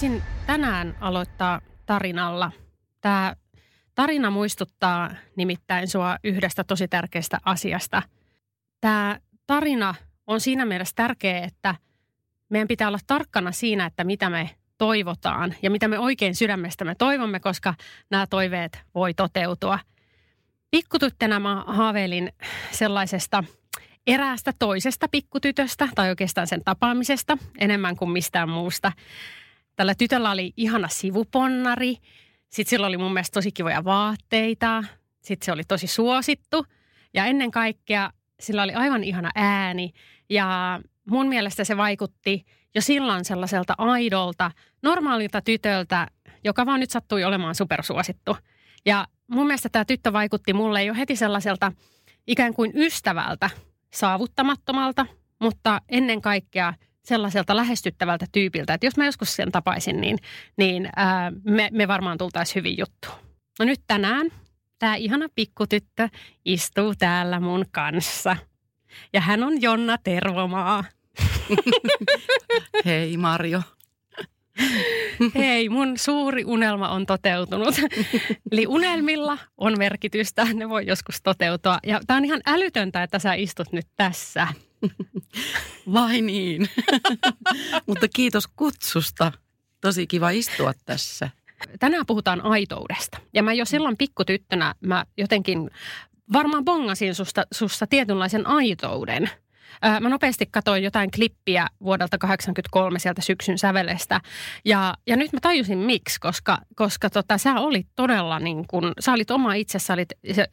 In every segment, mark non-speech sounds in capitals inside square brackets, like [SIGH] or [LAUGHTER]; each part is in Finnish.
Haluaisin tänään aloittaa tarinalla. Tämä tarina muistuttaa nimittäin sua yhdestä tosi tärkeästä asiasta. Tämä tarina on siinä mielessä tärkeä, että meidän pitää olla tarkkana siinä, että mitä me toivotaan ja mitä me oikein sydämestä me toivomme, koska nämä toiveet voi toteutua. Pikkutyttönä mä haaveilin sellaisesta eräästä toisesta pikkutytöstä tai oikeastaan sen tapaamisesta enemmän kuin mistään muusta. Tällä tytöllä oli ihana sivuponnari, sitten sillä oli mun mielestä tosi kivoja vaatteita, sitten se oli tosi suosittu. Ja ennen kaikkea sillä oli aivan ihana ääni. Ja mun mielestä se vaikutti jo silloin sellaiselta aidolta, normaalilta tytöltä, joka vaan nyt sattui olemaan supersuosittu. Ja mun mielestä tämä tyttö vaikutti mulle jo heti sellaiselta ikään kuin ystävältä, saavuttamattomalta, mutta ennen kaikkea sellaiselta lähestyttävältä tyypiltä, että jos mä joskus sen tapaisin, niin, niin ää, me, me varmaan tultaisiin hyvin juttu. No nyt tänään tämä ihana pikkutyttö istuu täällä mun kanssa. Ja hän on Jonna Tervomaa. [LAUGHS] Hei Marjo. Hei, mun suuri unelma on toteutunut. Eli unelmilla on merkitystä, ne voi joskus toteutua. Ja tämä on ihan älytöntä, että sä istut nyt tässä. [LAUGHS] Vai niin? [LAUGHS] Mutta kiitos kutsusta. Tosi kiva istua tässä. Tänään puhutaan aitoudesta. Ja mä jo silloin pikkutyttönä mä jotenkin varmaan bongasin susta, susta tietynlaisen aitouden – Mä nopeasti katsoin jotain klippiä vuodelta 83 sieltä syksyn sävelestä. Ja, ja nyt mä tajusin miksi, koska, koska tota, sä olit todella niin kuin, sä olit oma itse, sä olit se,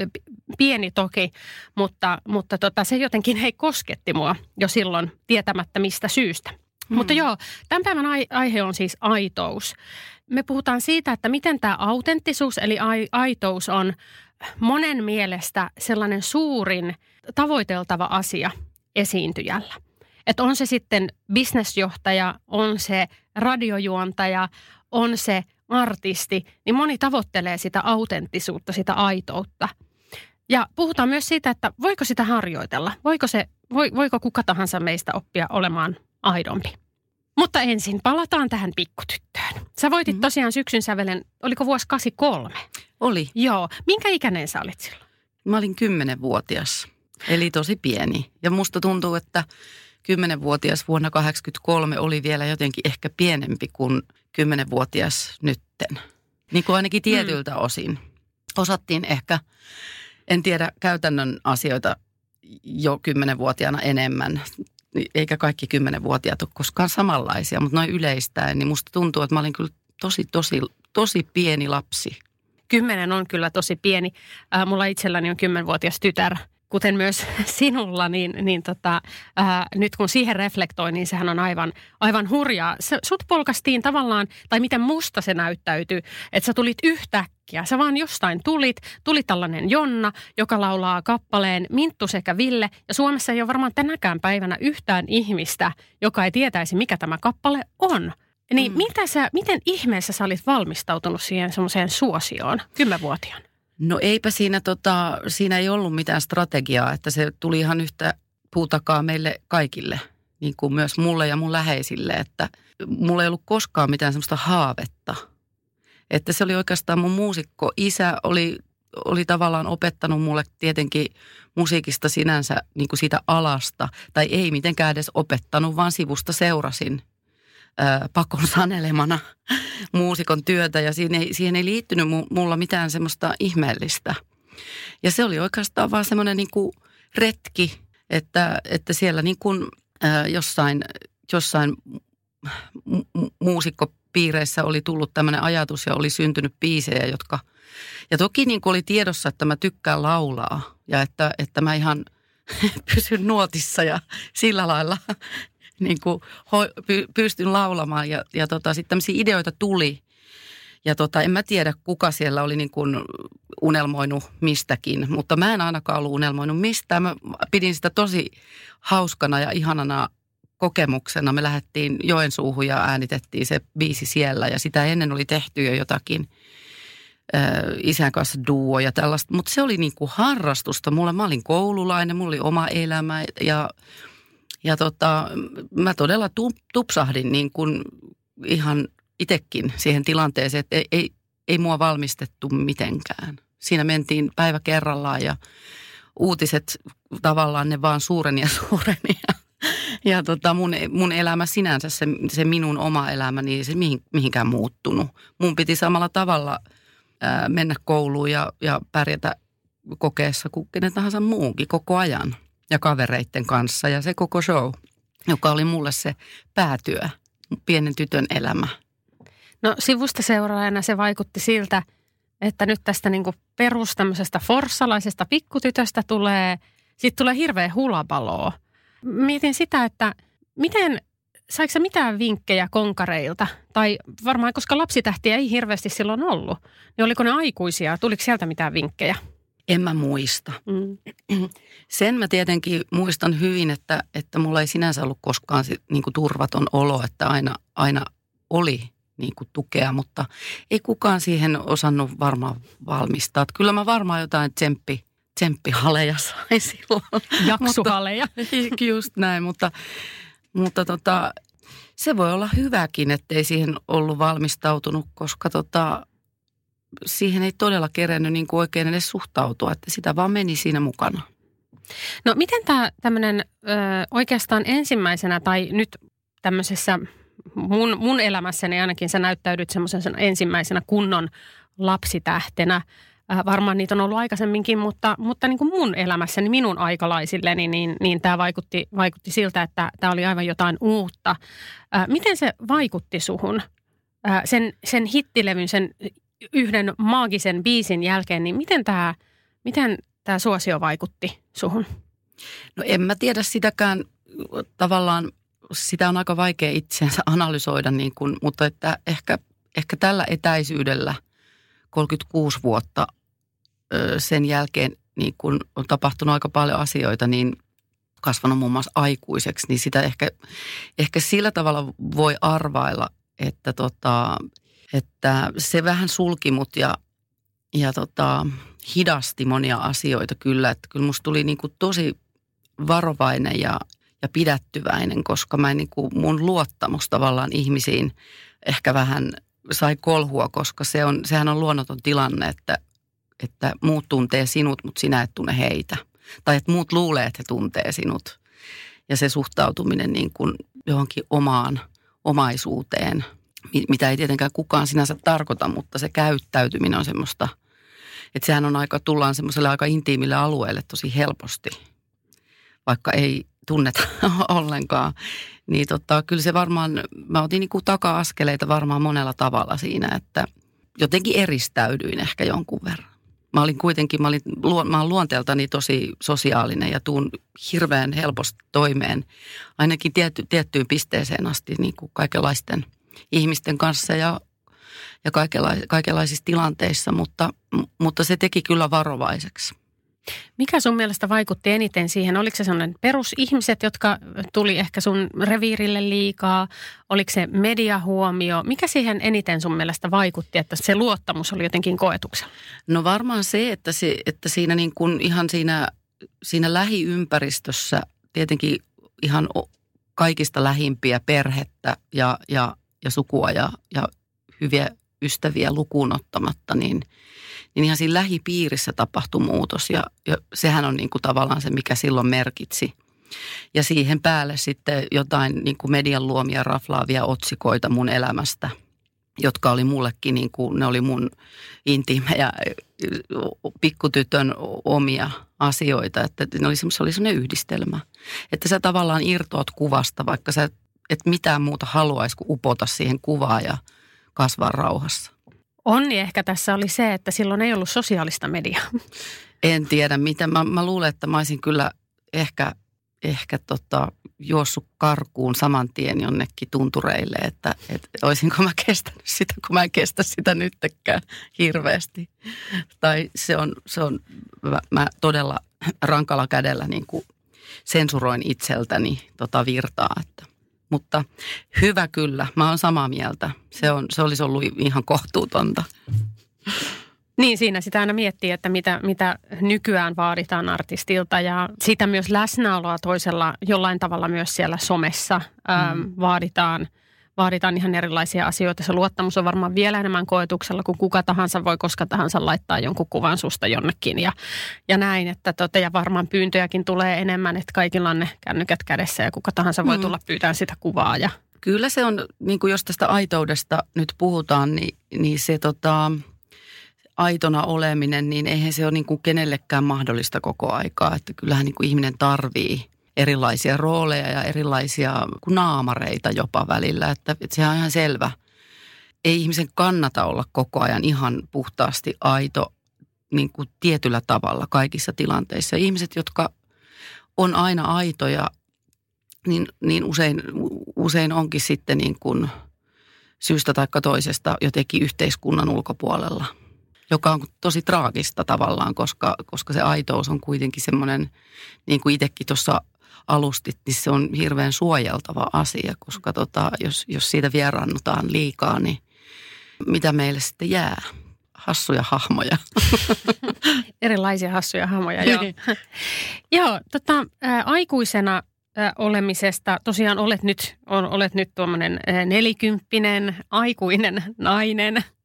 pieni toki, mutta, mutta tota, se jotenkin hei kosketti mua jo silloin tietämättä mistä syystä. Hmm. Mutta joo, tämän päivän aihe on siis aitous. Me puhutaan siitä, että miten tämä autenttisuus eli aitous on monen mielestä sellainen suurin tavoiteltava asia – esiintyjällä. Että on se sitten bisnesjohtaja, on se radiojuontaja, on se artisti, niin moni tavoittelee sitä autenttisuutta, sitä aitoutta. Ja puhutaan myös siitä, että voiko sitä harjoitella, voiko, se, voiko kuka tahansa meistä oppia olemaan aidompi. Mutta ensin palataan tähän pikkutyttöön. Sä voitit mm-hmm. tosiaan syksyn sävelen, oliko vuosi 83? Oli. Joo. Minkä ikäinen sä olit silloin? Mä olin kymmenenvuotias. Eli tosi pieni. Ja musta tuntuu, että kymmenenvuotias vuonna 1983 oli vielä jotenkin ehkä pienempi kuin kymmenenvuotias nytten. Niin kuin ainakin tietyiltä mm. osin. Osattiin ehkä, en tiedä käytännön asioita jo kymmenenvuotiaana enemmän. Eikä kaikki kymmenenvuotiaat ole koskaan samanlaisia, mutta noin yleistäen, niin musta tuntuu, että mä olin kyllä tosi, tosi, tosi pieni lapsi. Kymmenen on kyllä tosi pieni. Äh, mulla itselläni on kymmenvuotias tytär – kuten myös [LAUGHS] sinulla, niin, niin tota, ää, nyt kun siihen reflektoi, niin sehän on aivan, aivan hurjaa. Se, sut polkastiin tavallaan, tai miten musta se näyttäytyy, että sä tulit yhtäkkiä. Sä vaan jostain tulit, tuli tällainen Jonna, joka laulaa kappaleen Minttu sekä Ville. Ja Suomessa ei ole varmaan tänäkään päivänä yhtään ihmistä, joka ei tietäisi, mikä tämä kappale on. Niin mm. mitä sä, miten ihmeessä sä olit valmistautunut siihen semmoiseen suosioon kymmenvuotiaan? No eipä siinä, tota, siinä ei ollut mitään strategiaa, että se tuli ihan yhtä puutakaa meille kaikille, niin kuin myös mulle ja mun läheisille, että mulla ei ollut koskaan mitään semmoista haavetta. Että se oli oikeastaan mun muusikko. Isä oli, oli tavallaan opettanut mulle tietenkin musiikista sinänsä niin kuin siitä alasta, tai ei mitenkään edes opettanut, vaan sivusta seurasin pakon sanelemana muusikon työtä ja siihen ei, siihen ei liittynyt mulla mitään semmoista ihmeellistä. Ja se oli oikeastaan vaan semmoinen niin kuin retki, että, että siellä niin kuin, ää, jossain, jossain mu- muusikkopiireissä oli tullut tämmöinen ajatus ja oli syntynyt biisejä, jotka – ja toki niin kuin oli tiedossa, että mä tykkään laulaa ja että, että mä ihan [LAUGHS] pysyn nuotissa ja sillä lailla niin kuin ho- py- pystyn laulamaan. Ja, ja tota, sitten tämmöisiä ideoita tuli. Ja tota, en mä tiedä, kuka siellä oli niin kuin unelmoinut mistäkin, mutta mä en ainakaan ollut unelmoinut mistään. Mä pidin sitä tosi hauskana ja ihanana kokemuksena. Me lähdettiin Joensuuhun ja äänitettiin se biisi siellä ja sitä ennen oli tehty jo jotakin – isän kanssa duo ja tällaista. Mutta se oli niin kuin harrastusta. Mulla, mä olin koululainen, mulla oli oma elämä ja, ja tota, mä todella tupsahdin niin kuin ihan itsekin siihen tilanteeseen, että ei, ei, ei mua valmistettu mitenkään. Siinä mentiin päivä kerrallaan ja uutiset tavallaan ne vaan suureni ja [LAUGHS] suureni. Ja, ja tota mun, mun elämä sinänsä, se, se minun oma elämä, niin se mihin, mihinkään muuttunut. Mun piti samalla tavalla – ää, mennä kouluun ja, ja pärjätä kokeessa kuin kenen tahansa muunkin koko ajan ja kavereitten kanssa ja se koko show, joka oli mulle se päätyö, pienen tytön elämä. No sivusta seuraajana se vaikutti siltä, että nyt tästä niinku perus tämmöisestä forssalaisesta pikkutytöstä tulee, sitten tulee hirveä hulapaloa. Mietin sitä, että miten saiko sä mitään vinkkejä konkareilta? Tai varmaan, koska lapsitähtiä ei hirveästi silloin ollut, niin oliko ne aikuisia? Tuliko sieltä mitään vinkkejä? En mä muista. Mm. [CLEARS THROAT] Sen mä tietenkin muistan hyvin, että, että mulla ei sinänsä ollut koskaan niin kuin turvaton olo, että aina, aina oli niin kuin tukea, mutta ei kukaan siihen osannut varmaan valmistaa. Että kyllä mä varmaan jotain tsemppi, tsemppihaleja sain silloin. [LAUGHS] Jaksuhaleja. mutta, [LAUGHS] just näin, mutta mutta tota, se voi olla hyväkin, ettei siihen ollut valmistautunut, koska tota, siihen ei todella kerennyt niin kuin oikein edes suhtautua, että sitä vaan meni siinä mukana. No miten tämä tämmöinen oikeastaan ensimmäisenä tai nyt tämmöisessä mun, mun elämässäni ainakin sä näyttäydyt semmoisen ensimmäisenä kunnon lapsitähtenä – Äh, varmaan niitä on ollut aikaisemminkin, mutta, mutta niin kuin mun elämässäni, minun aikalaisilleni, niin, niin tämä vaikutti, vaikutti siltä, että tämä oli aivan jotain uutta. Miten se vaikutti suhun? Sen, sen hittilevyn, sen yhden maagisen biisin jälkeen, niin miten tämä, miten tämä suosio vaikutti suhun? No en mä tiedä sitäkään tavallaan, sitä on aika vaikea itseensä analysoida, niin kuin, mutta että ehkä, ehkä tällä etäisyydellä – 36 vuotta sen jälkeen niin kun on tapahtunut aika paljon asioita, niin kasvanut muun muassa aikuiseksi, niin sitä ehkä, ehkä sillä tavalla voi arvailla, että, tota, että se vähän sulki mut ja, ja tota, hidasti monia asioita kyllä. Että kyllä musta tuli niin kuin tosi varovainen ja, ja pidättyväinen, koska mä niin kuin mun luottamus tavallaan ihmisiin ehkä vähän sai kolhua, koska se on, sehän on luonnoton tilanne, että että muut tuntee sinut, mutta sinä et tunne heitä. Tai että muut luulee, että he tuntee sinut. Ja se suhtautuminen niin kuin johonkin omaan omaisuuteen, mitä ei tietenkään kukaan sinänsä tarkoita, mutta se käyttäytyminen on semmoista, että sehän on aika, tullaan semmoiselle aika intiimille alueelle tosi helposti, vaikka ei tunneta [LAUGHS] ollenkaan. Niin tota, kyllä se varmaan, mä otin niin kuin taka-askeleita varmaan monella tavalla siinä, että jotenkin eristäydyin ehkä jonkun verran mä olin kuitenkin, mä, olin, mä olen luonteeltani tosi sosiaalinen ja tuun hirveän helposti toimeen, ainakin tietty, tiettyyn pisteeseen asti niin kuin kaikenlaisten ihmisten kanssa ja, ja kaikenlais, kaikenlaisissa tilanteissa, mutta, mutta se teki kyllä varovaiseksi. Mikä sun mielestä vaikutti eniten siihen? Oliko se sellainen perusihmiset, jotka tuli ehkä sun reviirille liikaa? Oliko se mediahuomio? Mikä siihen eniten sun mielestä vaikutti, että se luottamus oli jotenkin koetuksella? No varmaan se, että, se, että siinä niin kuin ihan siinä, siinä lähiympäristössä tietenkin ihan kaikista lähimpiä perhettä ja, ja, ja sukua ja, ja hyviä ystäviä lukuun ottamatta, niin – niin ihan siinä lähipiirissä tapahtui muutos ja, ja sehän on niin kuin tavallaan se, mikä silloin merkitsi. Ja siihen päälle sitten jotain niin kuin median luomia raflaavia otsikoita mun elämästä, jotka oli mullekin, niin kuin, ne oli mun intiimejä pikkutytön omia asioita. Että ne oli, se oli semmoinen yhdistelmä. Että sä tavallaan irtoat kuvasta, vaikka sä et mitään muuta haluaisi kuin upota siihen kuvaan ja kasvaa rauhassa. Onni ehkä tässä oli se, että silloin ei ollut sosiaalista mediaa. En tiedä mitä. Mä, mä luulen, että mä olisin kyllä ehkä, ehkä tota, juossut karkuun saman tien jonnekin tuntureille, että, että olisinko mä kestänyt sitä, kun mä en kestä sitä nyttekään hirveästi. Tai se on, se on mä, mä todella rankalla kädellä niin kuin sensuroin itseltäni tota virtaa, että mutta hyvä kyllä, mä oon samaa mieltä. Se, on, se olisi ollut ihan kohtuutonta. Niin, siinä sitä aina miettii, että mitä, mitä nykyään vaaditaan artistilta ja sitä myös läsnäoloa toisella jollain tavalla myös siellä somessa ähm, mm. vaaditaan. Vaaditaan ihan erilaisia asioita. Se luottamus on varmaan vielä enemmän koetuksella, kun kuka tahansa voi koska tahansa laittaa jonkun kuvan susta jonnekin ja, ja näin. Että tote, ja varmaan pyyntöjäkin tulee enemmän, että kaikilla on ne kännykät kädessä ja kuka tahansa voi mm. tulla pyytämään sitä kuvaa. Ja... Kyllä se on, niin kuin jos tästä aitoudesta nyt puhutaan, niin, niin se tota, aitona oleminen, niin eihän se ole niin kuin kenellekään mahdollista koko aikaa. Että kyllähän niin kuin ihminen tarvii erilaisia rooleja ja erilaisia naamareita jopa välillä. Että, että sehän on ihan selvä. Ei ihmisen kannata olla koko ajan ihan puhtaasti aito niin kuin tietyllä tavalla kaikissa tilanteissa. Ihmiset, jotka on aina aitoja, niin, niin usein, usein onkin sitten niin kuin syystä tai toisesta jotenkin yhteiskunnan ulkopuolella – joka on tosi traagista tavallaan, koska, koska se aitous on kuitenkin semmoinen, niin kuin itsekin tuossa alustit, niin se on hirveän suojeltava asia, koska tota, jos, jos siitä vieraannutaan liikaa, niin mitä meille sitten jää? Hassuja hahmoja. [LAUGHS] Erilaisia hassuja hahmoja, joo. [LAUGHS] joo, tota, ä, aikuisena olemisesta, tosiaan olet nyt, on, olet nyt tuommoinen nelikymppinen, aikuinen nainen –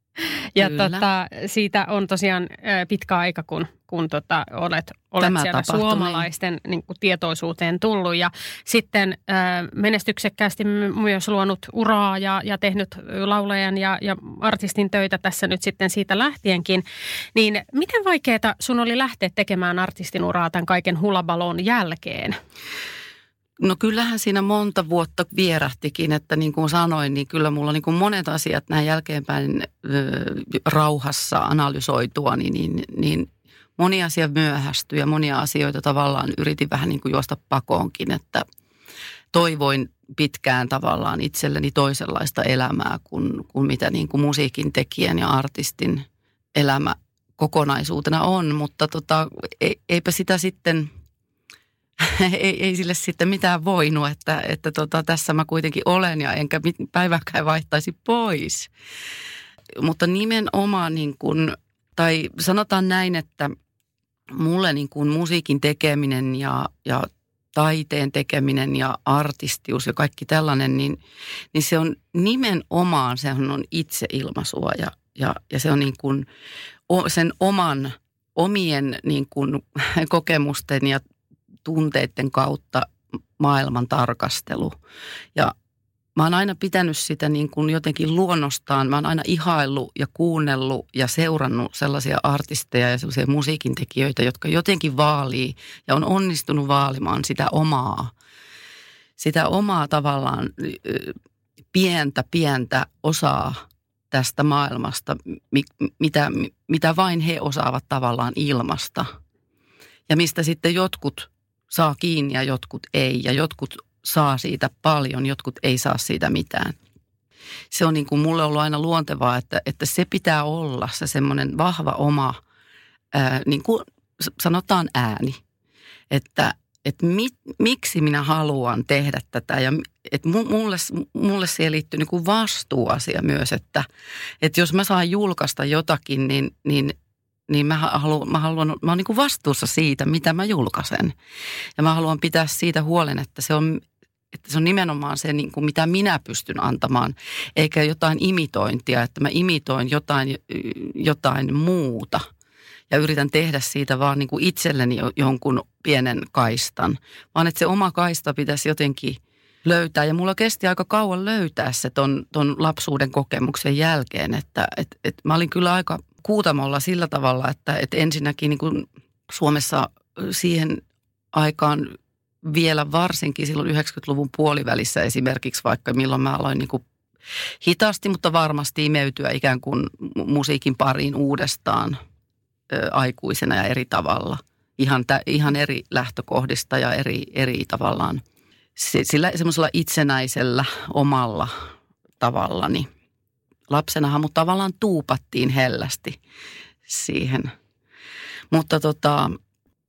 ja tota, siitä on tosiaan pitkä aika, kun, kun tota, olet, olet Tämä siellä tapahtui, suomalaisten niin. Niin kuin, tietoisuuteen tullut. Ja sitten äh, menestyksekkäästi myös luonut uraa ja, ja tehnyt laulajan ja, ja artistin töitä tässä nyt sitten siitä lähtienkin. Niin miten vaikeaa sun oli lähteä tekemään artistin uraa tämän kaiken hulabalon jälkeen? No kyllähän siinä monta vuotta vierähtikin, että niin kuin sanoin, niin kyllä mulla niin kuin monet asiat näin jälkeenpäin rauhassa analysoitua, niin, niin, niin moni asia myöhästyi ja monia asioita tavallaan yritin vähän niin kuin juosta pakoonkin, että toivoin pitkään tavallaan itselleni toisenlaista elämää kuin, kuin mitä niin kuin musiikin tekijän ja artistin elämä kokonaisuutena on, mutta tota, eipä sitä sitten – [LAUGHS] ei, ei sille sitten mitään voinut, että, että tota, tässä mä kuitenkin olen ja enkä päiväkään vaihtaisi pois. Mutta nimenomaan niin kuin, tai sanotaan näin, että mulle niin kuin musiikin tekeminen ja, ja taiteen tekeminen ja artistius ja kaikki tällainen, niin, niin se on nimenomaan, se on itseilmaisua ja, ja, ja se on niin kuin sen oman, omien niin kuin [LAUGHS] kokemusten ja tunteiden kautta maailman tarkastelu. Ja mä oon aina pitänyt sitä niin kuin jotenkin luonnostaan. Mä oon aina ihaillut ja kuunnellut ja seurannut sellaisia artisteja ja sellaisia musiikintekijöitä, jotka jotenkin vaalii ja on onnistunut vaalimaan sitä omaa, sitä omaa tavallaan pientä, pientä osaa tästä maailmasta, mitä, mitä vain he osaavat tavallaan ilmasta. Ja mistä sitten jotkut saa kiinni ja jotkut ei. Ja jotkut saa siitä paljon, jotkut ei saa siitä mitään. Se on niin kuin mulle ollut aina luontevaa, että, että se pitää olla se semmoinen vahva oma, ää, niin kuin sanotaan ääni. Että, että mi, miksi minä haluan tehdä tätä ja että mulle, mulle siihen liittyy niin kuin vastuuasia myös, että, että jos mä saan julkaista jotakin, niin, niin niin mä haluan, mä haluan, mä oon niin kuin vastuussa siitä, mitä mä julkaisen. Ja mä haluan pitää siitä huolen, että se on, että se on nimenomaan se, niin kuin mitä minä pystyn antamaan, eikä jotain imitointia, että mä imitoin jotain, jotain muuta. ja yritän tehdä siitä vaan niin kuin itselleni jonkun pienen kaistan, vaan että se oma kaista pitäisi jotenkin löytää. Ja mulla kesti aika kauan löytää se ton, ton lapsuuden kokemuksen jälkeen, että et, et mä olin kyllä aika kuutamolla sillä tavalla, että et ensinnäkin niin kuin Suomessa siihen aikaan vielä varsinkin silloin 90-luvun puolivälissä esimerkiksi, vaikka milloin mä aloin niin kuin hitaasti, mutta varmasti imeytyä ikään kuin musiikin pariin uudestaan ö, aikuisena ja eri tavalla. Ihan, tä, ihan eri lähtökohdista ja eri, eri tavallaan sillä semmoisella itsenäisellä omalla tavallani. Lapsenahan mut tavallaan tuupattiin hellästi siihen. Mutta tota,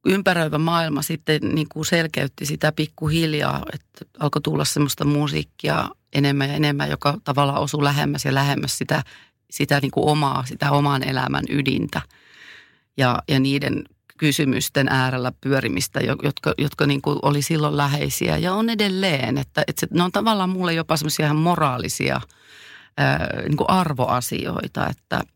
ympäröivä maailma sitten niin kuin selkeytti sitä pikkuhiljaa, että alkoi tulla semmoista musiikkia enemmän ja enemmän, joka tavallaan osui lähemmäs ja lähemmäs sitä, sitä niin kuin omaa, sitä oman elämän ydintä. Ja, ja niiden kysymysten äärellä pyörimistä, jotka, jotka niin kuin oli silloin läheisiä ja on edelleen. Että, että se, ne on tavallaan mulle jopa semmoisia ihan moraalisia ää, niin kuin arvoasioita, että –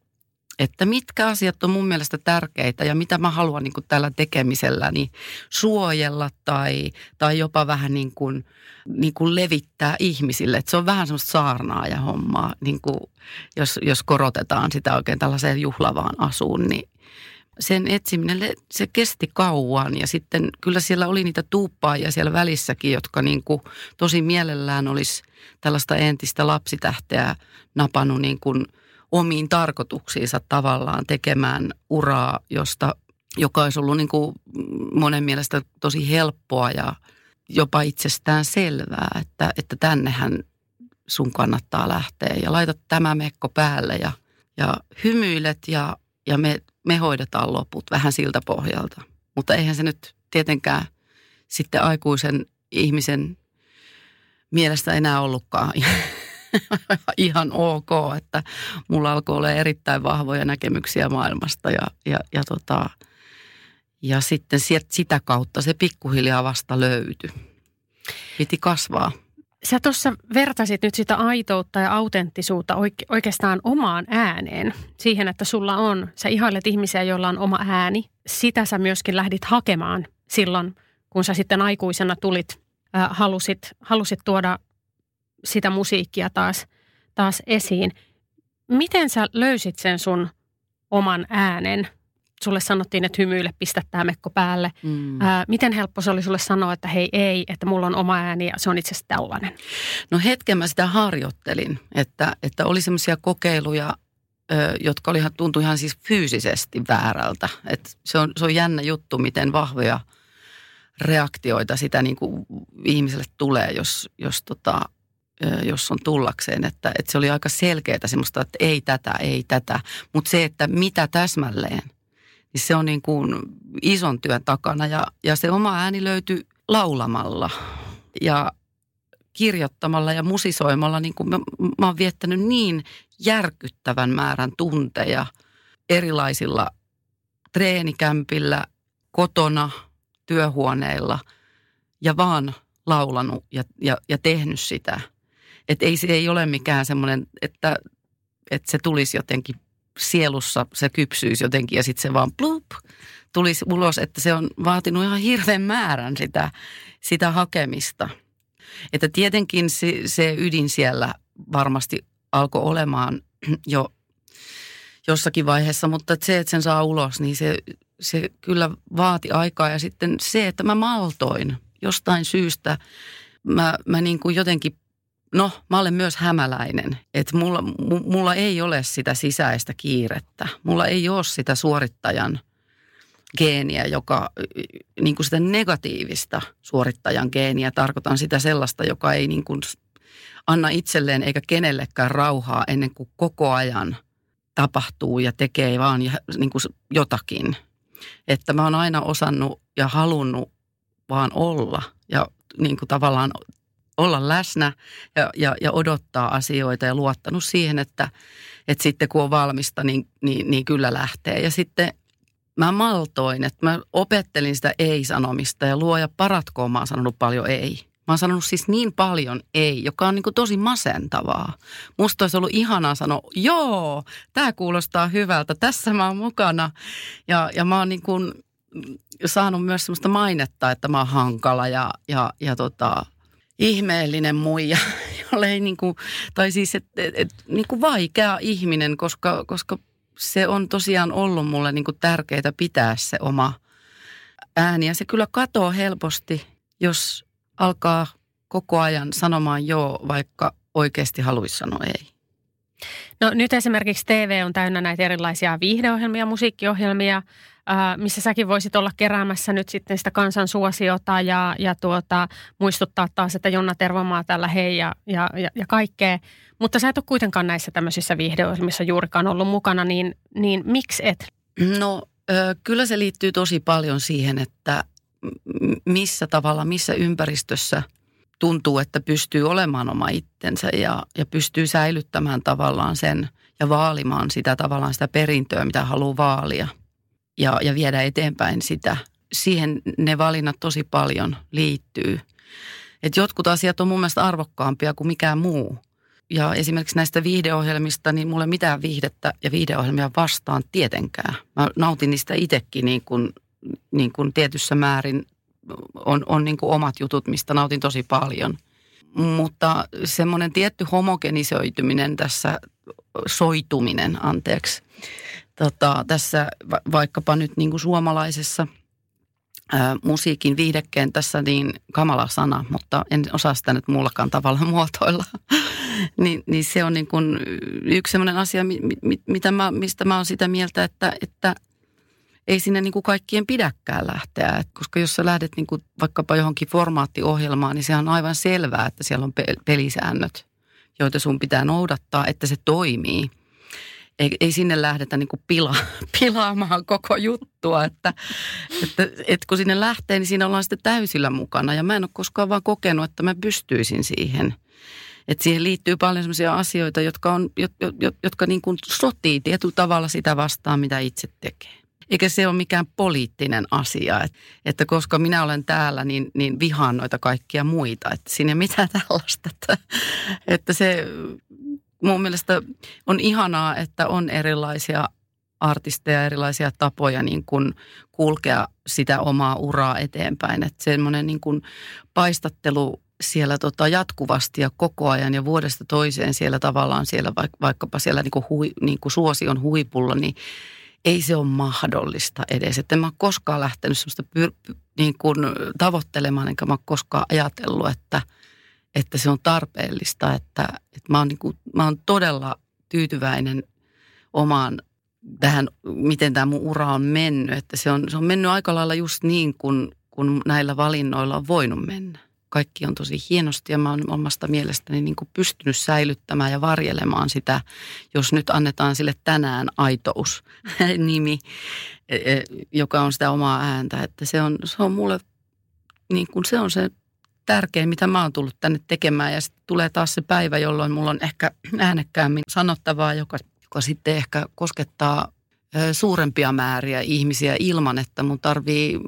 että mitkä asiat on mun mielestä tärkeitä ja mitä mä haluan niin kuin tällä tekemiselläni suojella tai, tai jopa vähän niin kuin, niin kuin levittää ihmisille. Että se on vähän semmoista saarnaa ja hommaa, niin kuin jos, jos korotetaan sitä oikein tällaiseen juhlavaan asuun, niin sen etsiminen, se kesti kauan ja sitten kyllä siellä oli niitä tuuppaajia siellä välissäkin, jotka niin kuin tosi mielellään olisi tällaista entistä lapsitähteä napannut niin kuin – omiin tarkoituksiinsa tavallaan tekemään uraa, josta, joka olisi ollut niin kuin monen mielestä tosi helppoa ja jopa itsestään selvää, että, että tännehän sun kannattaa lähteä. Ja laitat tämä mekko päälle ja, ja hymyilet ja, ja me, me hoidetaan loput vähän siltä pohjalta. Mutta eihän se nyt tietenkään sitten aikuisen ihmisen mielestä enää ollutkaan [LAUGHS] ihan ok, että mulla alkoi olla erittäin vahvoja näkemyksiä maailmasta ja, ja, ja, tota, ja sitten sitä kautta se pikkuhiljaa vasta löytyi. Piti kasvaa. Sä tuossa vertasit nyt sitä aitoutta ja autenttisuutta oike- oikeastaan omaan ääneen. Siihen, että sulla on, sä ihailet ihmisiä, joilla on oma ääni. Sitä sä myöskin lähdit hakemaan silloin, kun sä sitten aikuisena tulit, äh, halusit, halusit tuoda sitä musiikkia taas, taas esiin. Miten sä löysit sen sun oman äänen? Sulle sanottiin, että hymyille pistä tämä mekko päälle. Mm. Ää, miten helppo se oli sulle sanoa, että hei ei, että mulla on oma ääni ja se on itse asiassa tällainen? No hetken mä sitä harjoittelin, että, että oli semmoisia kokeiluja, jotka oli, tuntui ihan siis fyysisesti väärältä. Et se, on, se on jännä juttu, miten vahvoja reaktioita sitä niin kuin ihmiselle tulee, jos, jos tota, jos on tullakseen, että, että se oli aika selkeää semmoista, että ei tätä, ei tätä. Mutta se, että mitä täsmälleen, niin se on niin kuin ison työn takana ja, ja se oma ääni löytyi laulamalla ja kirjoittamalla ja musisoimalla. Niin kuin mä, mä oon viettänyt niin järkyttävän määrän tunteja erilaisilla treenikämpillä, kotona, työhuoneilla ja vaan laulanut ja, ja, ja tehnyt sitä – että ei se ei ole mikään semmoinen, että, että se tulisi jotenkin sielussa, se kypsyisi jotenkin ja sitten se vaan plup tulisi ulos, että se on vaatinut ihan hirveän määrän sitä, sitä hakemista. Että tietenkin se, se ydin siellä varmasti alkoi olemaan jo jossakin vaiheessa, mutta että se, että sen saa ulos, niin se, se kyllä vaati aikaa. Ja sitten se, että mä maltoin jostain syystä, mä, mä niin kuin jotenkin No, mä olen myös hämäläinen, että mulla, mulla ei ole sitä sisäistä kiirettä. Mulla ei ole sitä suorittajan geeniä, joka, niin kuin sitä negatiivista suorittajan geeniä, tarkoitan sitä sellaista, joka ei niin kuin anna itselleen eikä kenellekään rauhaa ennen kuin koko ajan tapahtuu ja tekee vaan niin kuin jotakin. Että mä oon aina osannut ja halunnut vaan olla ja niin kuin tavallaan olla läsnä ja, ja, ja odottaa asioita ja luottanut siihen, että, että sitten kun on valmista, niin, niin, niin kyllä lähtee. Ja sitten mä maltoin, että mä opettelin sitä ei-sanomista ja luoja paratkoon mä oon sanonut paljon ei. Mä oon sanonut siis niin paljon ei, joka on niin kuin tosi masentavaa. Musta olisi ollut ihanaa sanoa, joo, tämä kuulostaa hyvältä, tässä mä oon mukana. Ja, ja mä oon niin kuin saanut myös sellaista mainetta, että mä oon hankala ja, ja, ja tota, ihmeellinen muija, [LAUGHS] jolle ei niin kuin, tai siis et, et, et, niin kuin vaikea ihminen, koska, koska se on tosiaan ollut mulle niin kuin tärkeää pitää se oma ääni. Ja se kyllä katoo helposti, jos alkaa koko ajan sanomaan joo, vaikka oikeasti haluaisi sanoa ei. No nyt esimerkiksi TV on täynnä näitä erilaisia viihdeohjelmia, musiikkiohjelmia, missä säkin voisit olla keräämässä nyt sitten sitä kansan suosiota ja, ja tuota, muistuttaa taas, että Jonna Tervomaa tällä hei ja, ja, ja, ja kaikkea. Mutta sä et ole kuitenkaan näissä tämmöisissä viihdeohjelmissa juurikaan ollut mukana, niin, niin miksi et? No kyllä se liittyy tosi paljon siihen, että missä tavalla, missä ympäristössä tuntuu, että pystyy olemaan oma itsensä ja, ja pystyy säilyttämään tavallaan sen ja vaalimaan sitä tavallaan sitä perintöä, mitä haluaa vaalia ja, ja viedä eteenpäin sitä. Siihen ne valinnat tosi paljon liittyy. Et jotkut asiat on mun mielestä arvokkaampia kuin mikään muu. Ja esimerkiksi näistä viihdeohjelmista, niin mulle mitään viihdettä ja viihdeohjelmia vastaan tietenkään. Mä nautin niistä itsekin niin kuin, niin kuin tietyssä määrin on, on niin kuin omat jutut, mistä nautin tosi paljon. Mutta semmoinen tietty homogenisoituminen tässä, soituminen, anteeksi, tota, tässä va- vaikkapa nyt niin kuin suomalaisessa ää, musiikin viihdekentässä, niin kamala sana, mutta en osaa sitä nyt muullakaan tavalla [LAUGHS] muotoilla. niin, niin se on niin kuin yksi sellainen asia, mi, mi, mitä mä, mistä mä oon sitä mieltä, että, että ei sinne niin kuin kaikkien pidäkään lähteä. Et koska jos sä lähdet niin kuin vaikkapa johonkin formaattiohjelmaan, niin se on aivan selvää, että siellä on pelisäännöt, joita sun pitää noudattaa, että se toimii. Ei, ei sinne lähdetä niin kuin pila, [LAUGHS] pilaamaan koko juttua, että, että, että kun sinne lähtee, niin siinä ollaan sitten täysillä mukana. Ja mä en ole koskaan vaan kokenut, että mä pystyisin siihen. Että siihen liittyy paljon sellaisia asioita, jotka, on, jotka, jotka niin kuin sotii tietyllä tavalla sitä vastaan, mitä itse tekee. Eikä se ole mikään poliittinen asia, että, että koska minä olen täällä, niin, niin vihaan noita kaikkia muita. Että siinä ei mitään [LAUGHS] tällaista. Että, että se mun mielestä on ihanaa, että on erilaisia artisteja, erilaisia tapoja niin kuin kulkea sitä omaa uraa eteenpäin. Että semmoinen niin kuin paistattelu siellä tota jatkuvasti ja koko ajan ja vuodesta toiseen siellä tavallaan siellä vaikkapa siellä niin kuin hui, niin kuin suosion huipulla, niin ei se ole mahdollista edes. Että en mä ole koskaan lähtenyt semmoista pyr- niin kuin tavoittelemaan, enkä mä ole koskaan ajatellut, että, että se on tarpeellista. Että, että mä, oon niin kuin, mä oon todella tyytyväinen omaan tähän, miten tämä mun ura on mennyt. Että se on, se on mennyt aika lailla just niin, kuin kun näillä valinnoilla on voinut mennä kaikki on tosi hienosti ja mä oon omasta mielestäni niin kuin pystynyt säilyttämään ja varjelemaan sitä, jos nyt annetaan sille tänään aitous [LAUGHS] nimi, e, e, joka on sitä omaa ääntä. Että se on, se on mulle, niin kuin se on se tärkein, mitä mä oon tullut tänne tekemään ja sitten tulee taas se päivä, jolloin mulla on ehkä äänekkäämmin sanottavaa, joka, joka sitten ehkä koskettaa suurempia määriä ihmisiä ilman, että mun tarvii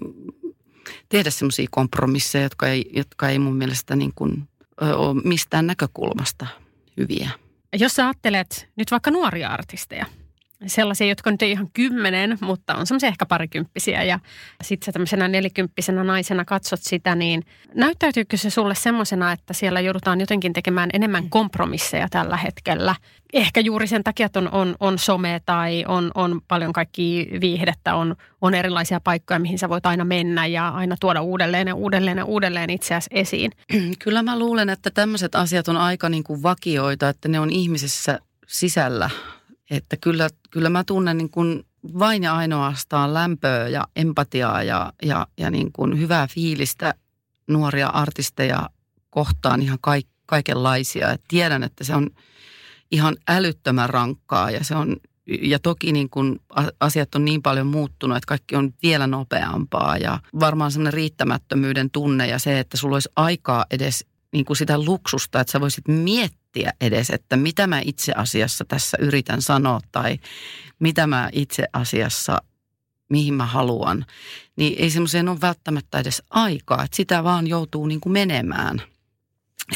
tehdä semmoisia kompromisseja, jotka ei, jotka ei mun mielestä niin kuin, ole mistään näkökulmasta hyviä. Jos sä ajattelet nyt vaikka nuoria artisteja, sellaisia, jotka nyt ei ihan kymmenen, mutta on semmoisia ehkä parikymppisiä. Ja sitten sä tämmöisenä nelikymppisenä naisena katsot sitä, niin näyttäytyykö se sulle semmoisena, että siellä joudutaan jotenkin tekemään enemmän kompromisseja tällä hetkellä? Ehkä juuri sen takia, että on, on, on some tai on, on paljon kaikki viihdettä, on, on erilaisia paikkoja, mihin sä voit aina mennä ja aina tuoda uudelleen ja uudelleen ja uudelleen itseäsi esiin. [CLEARS THROAT] Kyllä mä luulen, että tämmöiset asiat on aika niin kuin vakioita, että ne on ihmisessä sisällä että kyllä, kyllä mä tunnen niin kuin vain ja ainoastaan lämpöä ja empatiaa ja, ja, ja niin kuin hyvää fiilistä nuoria artisteja kohtaan ihan kaik, kaikenlaisia. Et tiedän, että se on ihan älyttömän rankkaa ja se on ja toki niin kun asiat on niin paljon muuttunut, että kaikki on vielä nopeampaa ja varmaan semmoinen riittämättömyyden tunne ja se, että sulla olisi aikaa edes niin kuin sitä luksusta, että sä voisit miettiä edes, että mitä mä itse asiassa tässä yritän sanoa tai mitä mä itse asiassa mihin mä haluan, niin ei semmoiseen ole välttämättä edes aikaa, että sitä vaan joutuu niin kuin menemään.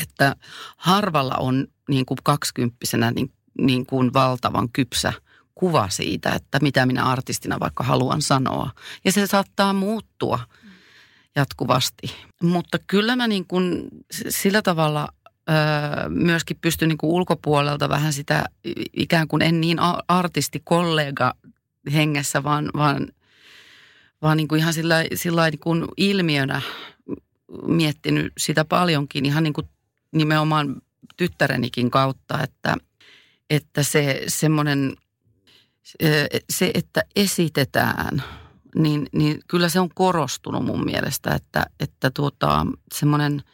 Että harvalla on niin kuin kaksikymppisenä niin, niin kuin valtavan kypsä kuva siitä, että mitä minä artistina vaikka haluan sanoa. Ja se saattaa muuttua jatkuvasti. Mutta kyllä mä niin kuin sillä tavalla öö, myöskin pystyn niin kuin ulkopuolelta vähän sitä ikään kuin en niin artistikollega hengessä, vaan, vaan, vaan niin kuin ihan sillä, sillä niin kuin ilmiönä miettinyt sitä paljonkin. Ihan niin kuin nimenomaan tyttärenikin kautta, että, että se semmoinen, se, että esitetään, niin, niin kyllä se on korostunut mun mielestä, että, että tuota, semmoinen –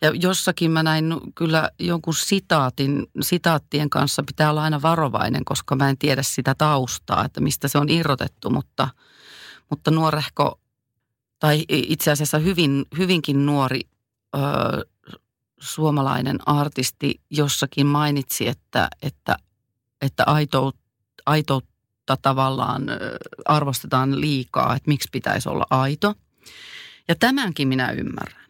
ja jossakin mä näin kyllä jonkun sitaatin, sitaattien kanssa pitää olla aina varovainen, koska mä en tiedä sitä taustaa, että mistä se on irrotettu, mutta, mutta nuorehko tai itse asiassa hyvin, hyvinkin nuori ö, suomalainen artisti jossakin mainitsi, että, että, että aitout, aitoutta tavallaan arvostetaan liikaa, että miksi pitäisi olla aito. Ja tämänkin minä ymmärrän.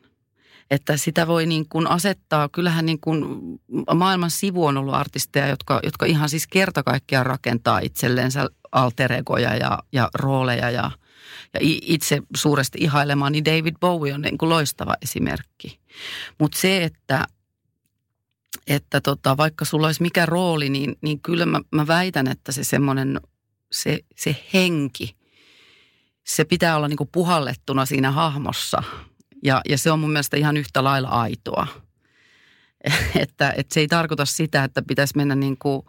Että sitä voi niin kuin asettaa, kyllähän niin kuin maailman sivu on ollut artisteja, jotka, jotka ihan siis kerta kaikkiaan rakentaa itselleensä alteregoja ja, ja rooleja ja, ja itse suuresti ihailemani David Bowie on niin kuin loistava esimerkki. Mutta se, että, että tota, vaikka sulla olisi mikä rooli, niin, niin kyllä mä, mä väitän, että se semmoinen, se, se henki, se pitää olla niin kuin puhallettuna siinä hahmossa – ja, ja se on mun mielestä ihan yhtä lailla aitoa. [LAUGHS] että, että se ei tarkoita sitä, että pitäisi mennä niin kuin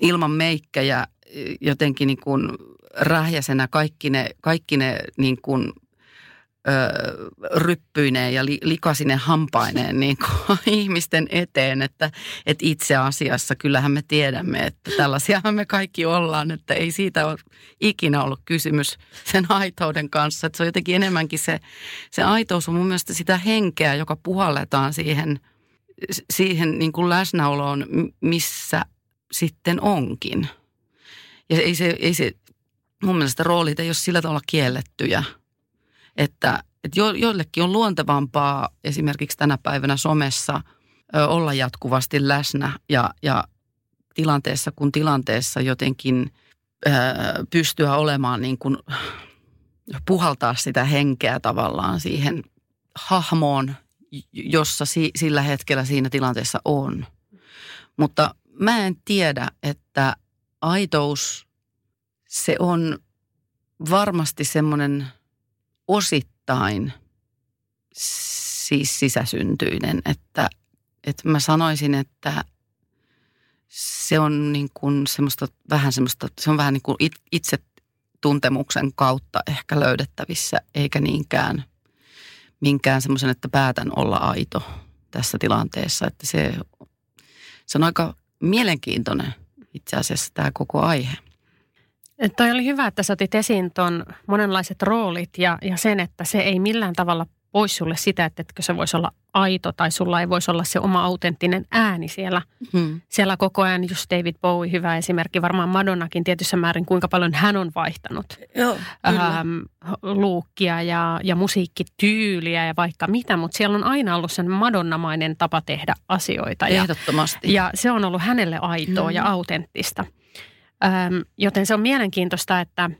ilman meikkejä jotenkin niin kuin rähjäsenä kaikki ne, kaikki ne niin kuin ryppyineen ja li, likasinen hampaineen niin kuin [LAUGHS] ihmisten eteen, että, että itse asiassa kyllähän me tiedämme, että tällaisiahan me kaikki ollaan, että ei siitä ole ikinä ollut kysymys sen aitouden kanssa. Että se on jotenkin enemmänkin se, se aitous on mun mielestä sitä henkeä, joka puhalletaan siihen, siihen niin kuin läsnäoloon, missä sitten onkin. Ja ei se, ei se mun mielestä roolit ei ole sillä tavalla kiellettyjä – että, että jo, joillekin on luontevampaa esimerkiksi tänä päivänä somessa ö, olla jatkuvasti läsnä ja, ja tilanteessa kuin tilanteessa jotenkin ö, pystyä olemaan niin kuin, puhaltaa sitä henkeä tavallaan siihen hahmoon, jossa si, sillä hetkellä siinä tilanteessa on. Mutta mä en tiedä, että aitous, se on varmasti semmoinen – osittain siis sisäsyntyinen, että, että mä sanoisin, että se on niin kuin semmoista, vähän semmoista, se on vähän niin kuin itse tuntemuksen kautta ehkä löydettävissä, eikä niinkään minkään semmoisen, että päätän olla aito tässä tilanteessa. Että se, se on aika mielenkiintoinen itse asiassa tämä koko aihe. Toi oli hyvä, että sä otit esiin tuon monenlaiset roolit ja, ja sen, että se ei millään tavalla pois sulle sitä, että etkö se voisi olla aito tai sulla ei voisi olla se oma autenttinen ääni siellä, hmm. siellä koko ajan. Just David Bowie, hyvä esimerkki, varmaan Madonnakin tietyssä määrin, kuinka paljon hän on vaihtanut Joo, ähm, luukkia ja, ja musiikkityyliä ja vaikka mitä, mutta siellä on aina ollut sen madonnamainen tapa tehdä asioita. Ehdottomasti. Ja, ja se on ollut hänelle aitoa hmm. ja autenttista. Öm, joten se on mielenkiintoista, että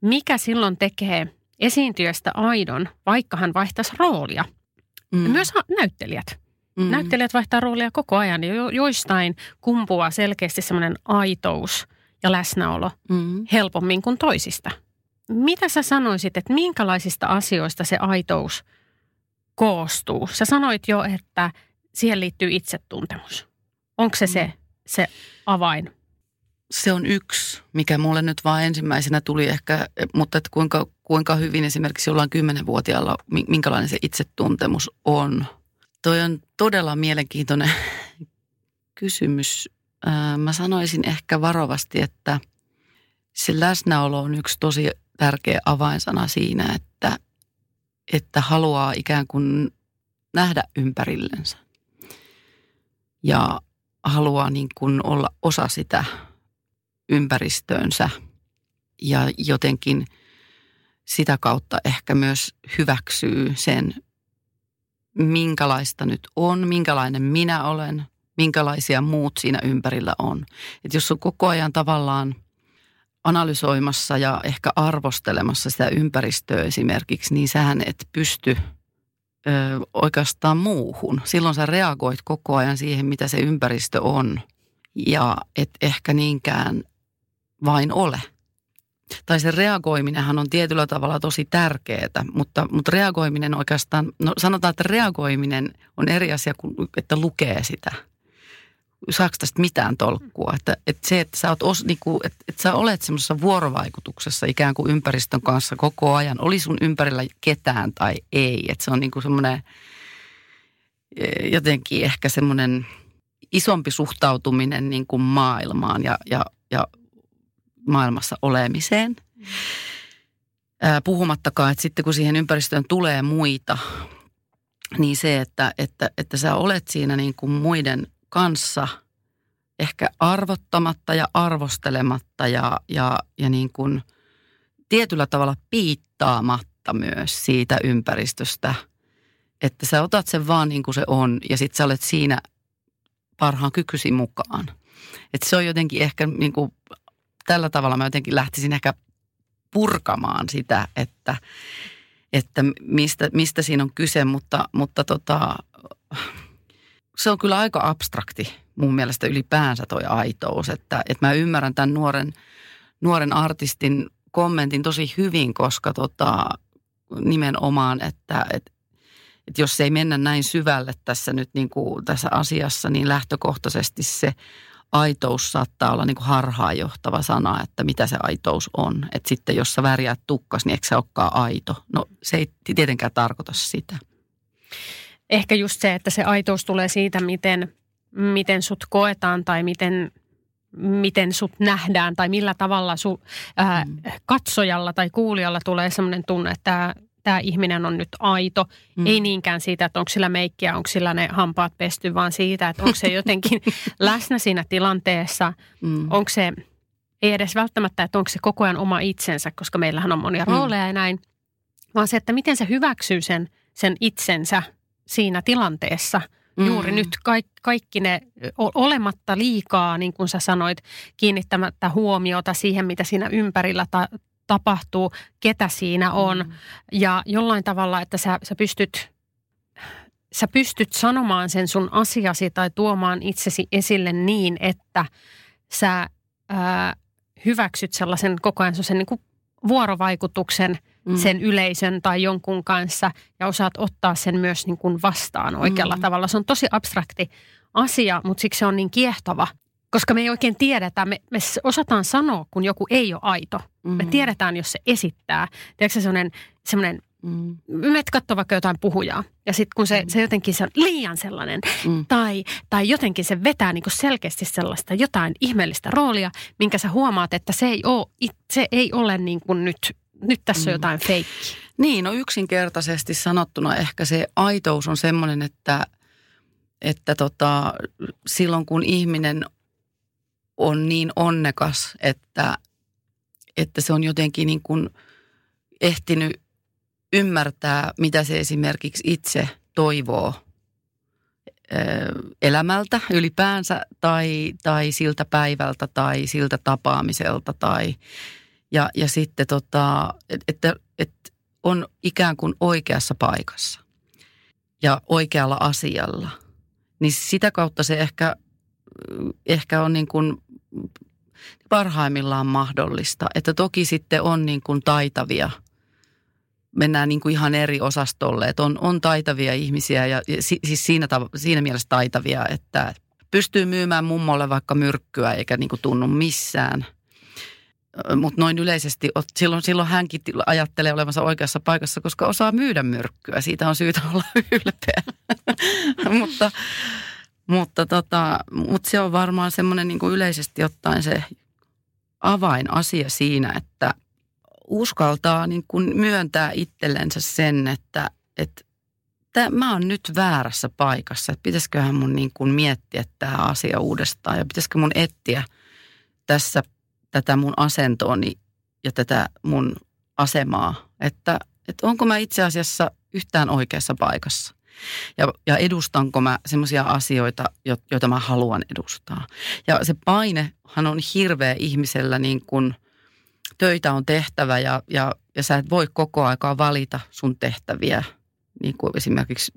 mikä silloin tekee esiintyjästä aidon, vaikka hän vaihtaisi roolia. Mm. Myös näyttelijät. Mm. Näyttelijät vaihtaa roolia koko ajan ja jo, joistain kumpuaa selkeästi semmoinen aitous ja läsnäolo mm. helpommin kuin toisista. Mitä sä sanoisit, että minkälaisista asioista se aitous koostuu? Sä sanoit jo, että siihen liittyy itsetuntemus. Onko se mm. se, se avain? Se on yksi, mikä mulle nyt vaan ensimmäisenä tuli ehkä, mutta että kuinka, kuinka hyvin esimerkiksi jollain kymmenenvuotiaalla, minkälainen se itsetuntemus on. Toi on todella mielenkiintoinen [LAUGHS] kysymys. Mä sanoisin ehkä varovasti, että se läsnäolo on yksi tosi tärkeä avainsana siinä, että, että haluaa ikään kuin nähdä ympärillensä. Ja haluaa niin kuin olla osa sitä ympäristöönsä. ja jotenkin sitä kautta ehkä myös hyväksyy sen, minkälaista nyt on, minkälainen minä olen, minkälaisia muut siinä ympärillä on. Että jos on koko ajan tavallaan analysoimassa ja ehkä arvostelemassa sitä ympäristöä esimerkiksi, niin sähän et pysty ö, oikeastaan muuhun. Silloin sä reagoit koko ajan siihen, mitä se ympäristö on ja et ehkä niinkään vain ole. Tai se reagoiminenhan on tietyllä tavalla tosi tärkeää, mutta, mutta reagoiminen oikeastaan, no sanotaan, että reagoiminen on eri asia kuin, että lukee sitä – saako tästä mitään tolkkua. Että, että se, että sä, oot os, niin kuin, että, että sä olet semmoisessa vuorovaikutuksessa ikään kuin ympäristön kanssa koko ajan. Oli sun ympärillä ketään tai ei. Että se on niin kuin semmoinen e, jotenkin ehkä semmoinen isompi suhtautuminen niin kuin maailmaan ja, ja, ja maailmassa olemiseen. Puhumattakaan, että sitten kun siihen ympäristöön tulee muita, niin se, että, että, että sä olet siinä niin kuin muiden kanssa ehkä arvottamatta ja arvostelematta ja, ja, ja niin kuin tietyllä tavalla piittaamatta myös siitä ympäristöstä, että sä otat sen vaan niin kuin se on ja sitten sä olet siinä parhaan kykysi mukaan. Että se on jotenkin ehkä niin kuin, tällä tavalla mä jotenkin lähtisin ehkä purkamaan sitä, että, että mistä, mistä siinä on kyse, mutta, mutta tota, se on kyllä aika abstrakti mun mielestä ylipäänsä toi aitous. Että, että mä ymmärrän tämän nuoren, nuoren artistin kommentin tosi hyvin, koska tota, nimenomaan, että, että, että jos ei mennä näin syvälle tässä nyt niin kuin tässä asiassa, niin lähtökohtaisesti se aitous saattaa olla niin kuin harhaanjohtava sana, että mitä se aitous on. Että sitten jos sä värjäät tukkas, niin eikö se olekaan aito? No se ei tietenkään tarkoita sitä ehkä just se, että se aitous tulee siitä, miten, miten sut koetaan tai miten, miten sut nähdään tai millä tavalla su, ää, mm. katsojalla tai kuulijalla tulee sellainen tunne, että tämä ihminen on nyt aito. Mm. Ei niinkään siitä, että onko sillä meikkiä, onko sillä ne hampaat pesty, vaan siitä, että onko se jotenkin [LAUGHS] läsnä siinä tilanteessa. Mm. Onko se, ei edes välttämättä, että onko se koko ajan oma itsensä, koska meillähän on monia mm. rooleja ja näin. Vaan se, että miten se hyväksyy sen, sen itsensä siinä tilanteessa mm. juuri nyt kaikki, kaikki ne olematta liikaa, niin kuin sä sanoit, kiinnittämättä huomiota siihen, mitä siinä ympärillä ta- tapahtuu, ketä siinä on. Mm. Ja jollain tavalla, että sä, sä pystyt sä pystyt sanomaan sen sun asiasi tai tuomaan itsesi esille niin, että sä ää, hyväksyt sellaisen koko ajan sen niin vuorovaikutuksen – mm. sen yleisön tai jonkun kanssa ja osaat ottaa sen myös niin kuin vastaan oikealla mm. tavalla. Se on tosi abstrakti asia, mutta siksi se on niin kiehtova, koska me ei oikein tiedetä, me, me osataan sanoa, kun joku ei ole aito. Mm. Me tiedetään, jos se esittää. Tiedätkö semmoinen, semmoinen Mm. Menet katsoa vaikka jotain puhujaa ja sitten kun se, mm. se jotenkin se on liian sellainen mm. tai, tai jotenkin se vetää niin selkeästi sellaista jotain ihmeellistä roolia, minkä sä huomaat, että se ei ole, se ei ole niin kuin nyt nyt tässä on mm. jotain feikki. Niin, no yksinkertaisesti sanottuna ehkä se aitous on semmoinen, että, että tota, silloin kun ihminen on niin onnekas, että, että se on jotenkin niin kuin ehtinyt ymmärtää, mitä se esimerkiksi itse toivoo elämältä ylipäänsä tai, tai siltä päivältä tai siltä tapaamiselta tai ja, ja sitten tota, että, että on ikään kuin oikeassa paikassa ja oikealla asialla. Niin sitä kautta se ehkä, ehkä on niin kuin parhaimmillaan mahdollista. Että toki sitten on niin kuin taitavia, mennään niin kuin ihan eri osastolle. Että on, on taitavia ihmisiä ja, ja siis siinä, siinä mielessä taitavia, että pystyy myymään mummolle vaikka myrkkyä eikä niin kuin tunnu missään – mutta noin yleisesti, silloin, silloin hänkin ajattelee olevansa oikeassa paikassa, koska osaa myydä myrkkyä. Siitä on syytä olla [LAUGHS] ylpeä. [LAUGHS] mutta, mutta, tota, mutta se on varmaan semmoinen niin yleisesti ottaen se avainasia siinä, että uskaltaa niin kuin myöntää itsellensä sen, että, että tämä, mä oon nyt väärässä paikassa. Että pitäisiköhän mun niin kuin miettiä tämä asia uudestaan ja pitäisikö mun etsiä tässä tätä mun asentooni ja tätä mun asemaa, että, että onko mä itse asiassa yhtään oikeassa paikassa. Ja, ja edustanko mä semmoisia asioita, joita mä haluan edustaa. Ja se painehan on hirveä ihmisellä niin kuin töitä on tehtävä ja, ja, ja sä et voi koko aikaa valita sun tehtäviä. Niin kuin esimerkiksi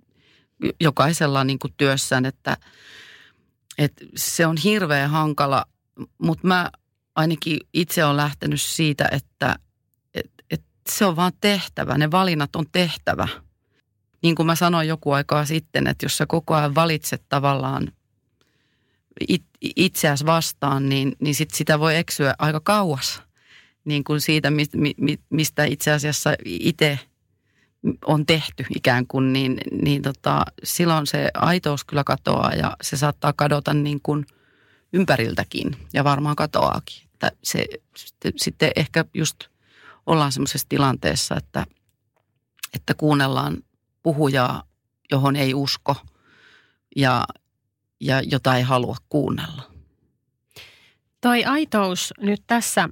jokaisella niin kuin työssään, että, että se on hirveän hankala, mutta mä ainakin itse olen lähtenyt siitä, että, että, että se on vaan tehtävä, ne valinnat on tehtävä. Niin kuin mä sanoin joku aikaa sitten, että jos sä koko ajan valitset tavallaan it, itseäsi vastaan, niin, niin sit sitä voi eksyä aika kauas niin kuin siitä, mistä itse asiassa itse on tehty ikään kuin, niin, niin tota, silloin se aitous kyllä katoaa ja se saattaa kadota niin kuin ympäriltäkin ja varmaan katoaakin. Että se, sitten, sitten ehkä just ollaan semmoisessa tilanteessa, että, että kuunnellaan puhujaa, johon ei usko ja, ja jota ei halua kuunnella. Toi aitous nyt tässä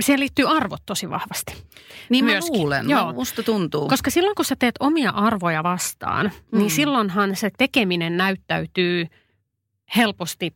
Siihen liittyy arvot tosi vahvasti. Niin Myöskin. mä luulen, Joo. musta tuntuu. Koska silloin kun sä teet omia arvoja vastaan, niin mm. niin silloinhan se tekeminen näyttäytyy helposti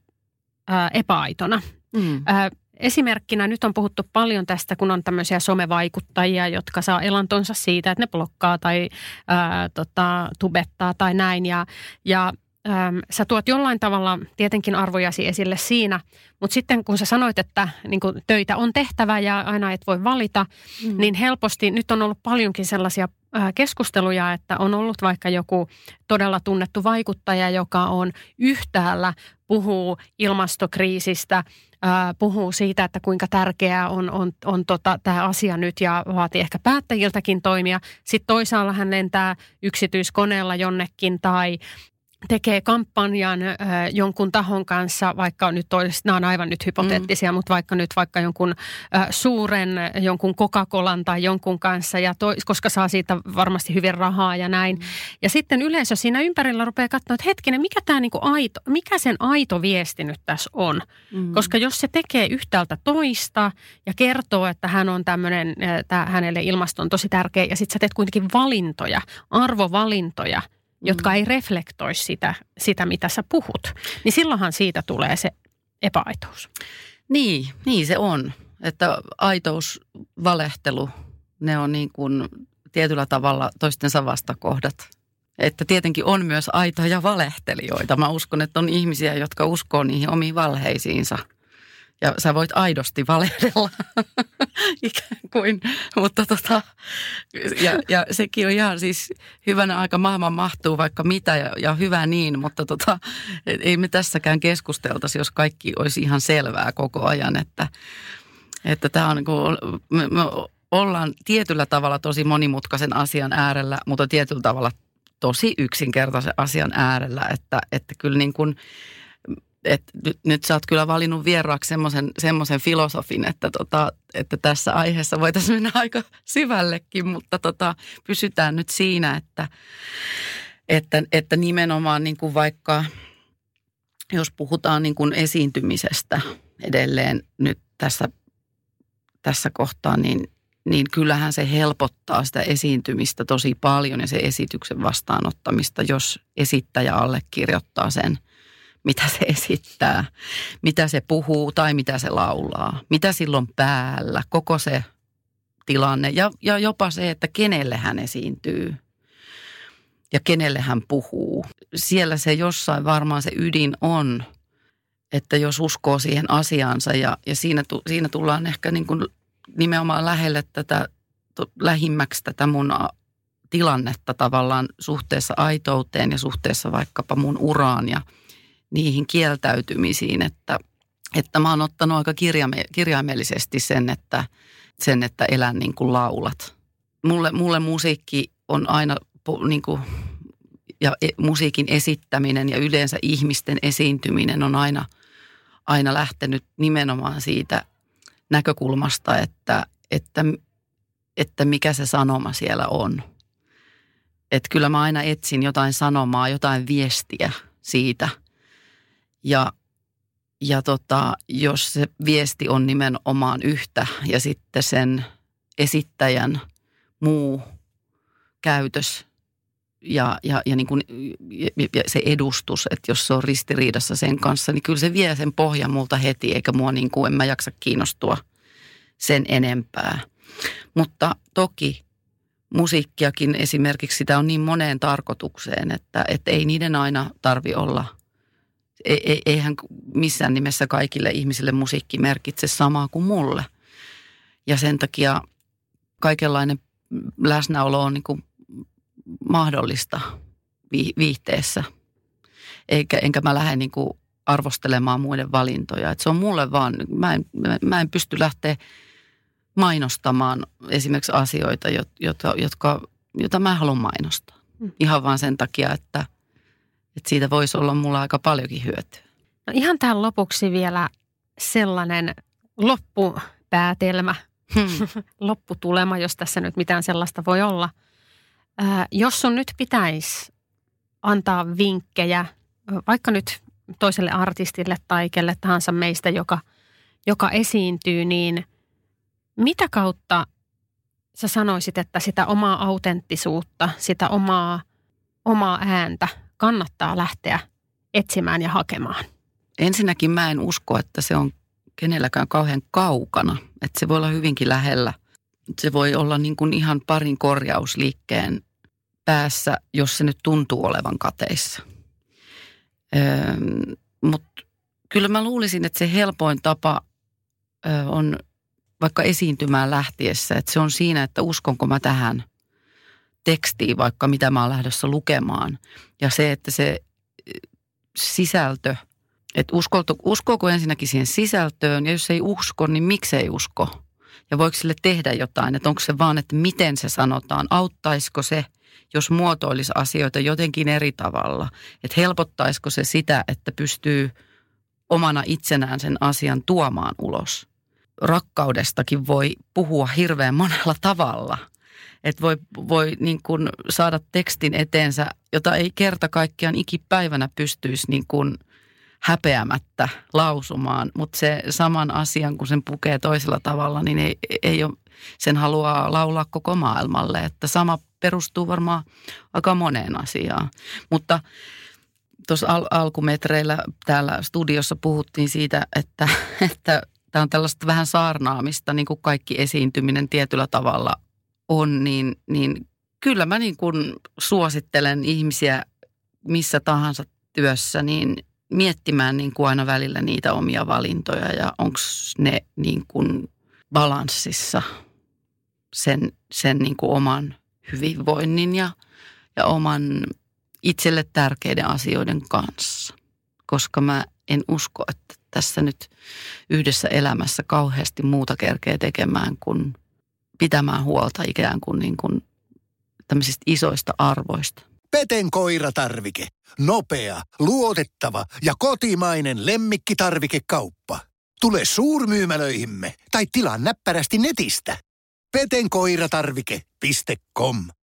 ää, epäaitona. Mm. Ää, esimerkkinä nyt on puhuttu paljon tästä, kun on tämmöisiä somevaikuttajia, jotka saa elantonsa siitä, että ne blokkaa tai ää, tota, tubettaa tai näin. Ja, ja äm, sä tuot jollain tavalla tietenkin arvojasi esille siinä, mutta sitten kun sä sanoit, että niin kun töitä on tehtävä ja aina et voi valita, mm. niin helposti nyt on ollut paljonkin sellaisia keskusteluja, että on ollut vaikka joku todella tunnettu vaikuttaja, joka on yhtäällä puhuu ilmastokriisistä, puhuu siitä, että kuinka tärkeää on, on, on tota, tämä asia nyt ja vaatii ehkä päättäjiltäkin toimia. Sitten toisaalla hän lentää yksityiskoneella jonnekin tai tekee kampanjan äh, jonkun tahon kanssa, vaikka nyt olisi, nämä on aivan nyt hypoteettisia, mm. mutta vaikka nyt vaikka jonkun äh, suuren, jonkun Coca-Colan tai jonkun kanssa, ja to, koska saa siitä varmasti hyvin rahaa ja näin. Mm. Ja sitten yleisö siinä ympärillä rupeaa katsoa, että hetkinen, mikä, tämä niinku aito, mikä sen aito viesti nyt tässä on? Mm. Koska jos se tekee yhtäältä toista ja kertoo, että hän on tämmöinen, hänelle ilmasto on tosi tärkeä, ja sitten sä teet kuitenkin valintoja, arvovalintoja – jotka mm. ei reflektoi sitä, sitä, mitä sä puhut, niin silloinhan siitä tulee se epäaitous. Niin, niin se on. Että aitous, valehtelu, ne on niin kuin tietyllä tavalla toistensa vastakohdat. Että tietenkin on myös aitoja valehtelijoita. Mä uskon, että on ihmisiä, jotka uskoo niihin omiin valheisiinsa – ja sä voit aidosti valehdella [LAUGHS] ikään kuin, mutta tota, ja, ja sekin on ihan siis hyvänä aika maailman mahtuu vaikka mitä ja, ja hyvä niin, mutta tota, ei me tässäkään keskusteltaisi, jos kaikki olisi ihan selvää koko ajan, että, että on niin kuin, me, me ollaan tietyllä tavalla tosi monimutkaisen asian äärellä, mutta tietyllä tavalla tosi yksinkertaisen asian äärellä, että, että kyllä niin kuin, et nyt, sä oot kyllä valinnut vieraaksi semmoisen filosofin, että, tota, että tässä aiheessa voitaisiin mennä aika syvällekin, mutta tota, pysytään nyt siinä, että, että, että nimenomaan niin kuin vaikka jos puhutaan niin kuin esiintymisestä edelleen nyt tässä, tässä kohtaa, niin, niin kyllähän se helpottaa sitä esiintymistä tosi paljon ja se esityksen vastaanottamista, jos esittäjä allekirjoittaa sen – mitä se esittää, mitä se puhuu tai mitä se laulaa, mitä silloin päällä, koko se tilanne ja, ja jopa se, että kenelle hän esiintyy ja kenelle hän puhuu. Siellä se jossain varmaan se ydin on, että jos uskoo siihen asiansa ja, ja siinä, siinä tullaan ehkä niin kuin nimenomaan lähelle tätä, lähimmäksi tätä mun tilannetta tavallaan suhteessa aitouteen ja suhteessa vaikkapa mun uraan ja – niihin kieltäytymisiin, että, että mä oon ottanut aika kirjaime, kirjaimellisesti sen, että, sen, että elän niin kuin laulat. Mulle, mulle musiikki on aina niin kuin, ja e, musiikin esittäminen ja yleensä ihmisten esiintyminen on aina, aina lähtenyt nimenomaan siitä näkökulmasta, että, että, että mikä se sanoma siellä on. Että kyllä mä aina etsin jotain sanomaa, jotain viestiä siitä – ja, ja tota, jos se viesti on nimenomaan yhtä ja sitten sen esittäjän muu käytös ja, ja, ja, niin kuin, ja se edustus, että jos se on ristiriidassa sen kanssa, niin kyllä se vie sen pohjan multa heti, eikä mua niin kuin, en mä jaksa kiinnostua sen enempää. Mutta toki musiikkiakin esimerkiksi sitä on niin moneen tarkoitukseen, että, että ei niiden aina tarvi olla, e, e, eihän missään nimessä kaikille ihmisille musiikki merkitse samaa kuin mulle. Ja sen takia kaikenlainen läsnäolo on niin kuin mahdollista viihteessä. Eikä, enkä mä lähde niin kuin arvostelemaan muiden valintoja. Et se on mulle vaan, mä en, mä en pysty lähteä mainostamaan esimerkiksi asioita, jotka, jotka, joita mä haluan mainostaa. Mm. Ihan vaan sen takia, että, että siitä voisi olla mulla aika paljonkin hyötyä. No ihan tähän lopuksi vielä sellainen loppupäätelmä, hmm. [LAUGHS] lopputulema, jos tässä nyt mitään sellaista voi olla. Ää, jos sun nyt pitäisi antaa vinkkejä, vaikka nyt toiselle artistille tai kelle tahansa meistä, joka, joka esiintyy, niin – mitä kautta sä sanoisit, että sitä omaa autenttisuutta, sitä omaa, omaa ääntä kannattaa lähteä etsimään ja hakemaan? Ensinnäkin mä en usko, että se on kenelläkään kauhean kaukana. Että se voi olla hyvinkin lähellä. Se voi olla niin kuin ihan parin korjausliikkeen päässä, jos se nyt tuntuu olevan kateissa. Öö, Mutta kyllä mä luulisin, että se helpoin tapa ö, on vaikka esiintymään lähtiessä, että se on siinä, että uskonko mä tähän tekstiin, vaikka mitä mä oon lähdössä lukemaan. Ja se, että se eh, sisältö, että uskolto, uskoako ensinnäkin siihen sisältöön ja jos ei usko, niin miksei usko? Ja voiko sille tehdä jotain, että onko se vaan, että miten se sanotaan, auttaisiko se, jos muotoilisi asioita jotenkin eri tavalla, että helpottaisiko se sitä, että pystyy omana itsenään sen asian tuomaan ulos rakkaudestakin voi puhua hirveän monella tavalla. Että voi, voi niin kuin saada tekstin eteensä, jota ei kerta kaikkiaan ikipäivänä pystyisi niin kuin häpeämättä lausumaan. Mutta se saman asian, kun sen pukee toisella tavalla, niin ei, ei ole, sen haluaa laulaa koko maailmalle. Että sama perustuu varmaan aika moneen asiaan. Mutta tuossa al- alkumetreillä täällä studiossa puhuttiin siitä, että, [LAUGHS] että tämä on tällaista vähän saarnaamista, niin kuin kaikki esiintyminen tietyllä tavalla on, niin, niin kyllä mä niin kuin suosittelen ihmisiä missä tahansa työssä, niin miettimään niin kuin aina välillä niitä omia valintoja ja onko ne niin kuin balanssissa sen, sen niin kuin oman hyvinvoinnin ja, ja oman itselle tärkeiden asioiden kanssa. Koska mä en usko, että tässä nyt yhdessä elämässä kauheasti muuta kerkeä tekemään kuin pitämään huolta ikään kuin, niin kuin tämmöisistä isoista arvoista. Peten koiratarvike. Nopea, luotettava ja kotimainen lemmikkitarvikekauppa. Tule suurmyymälöihimme tai tilaa näppärästi netistä. petenkoiratarvike.com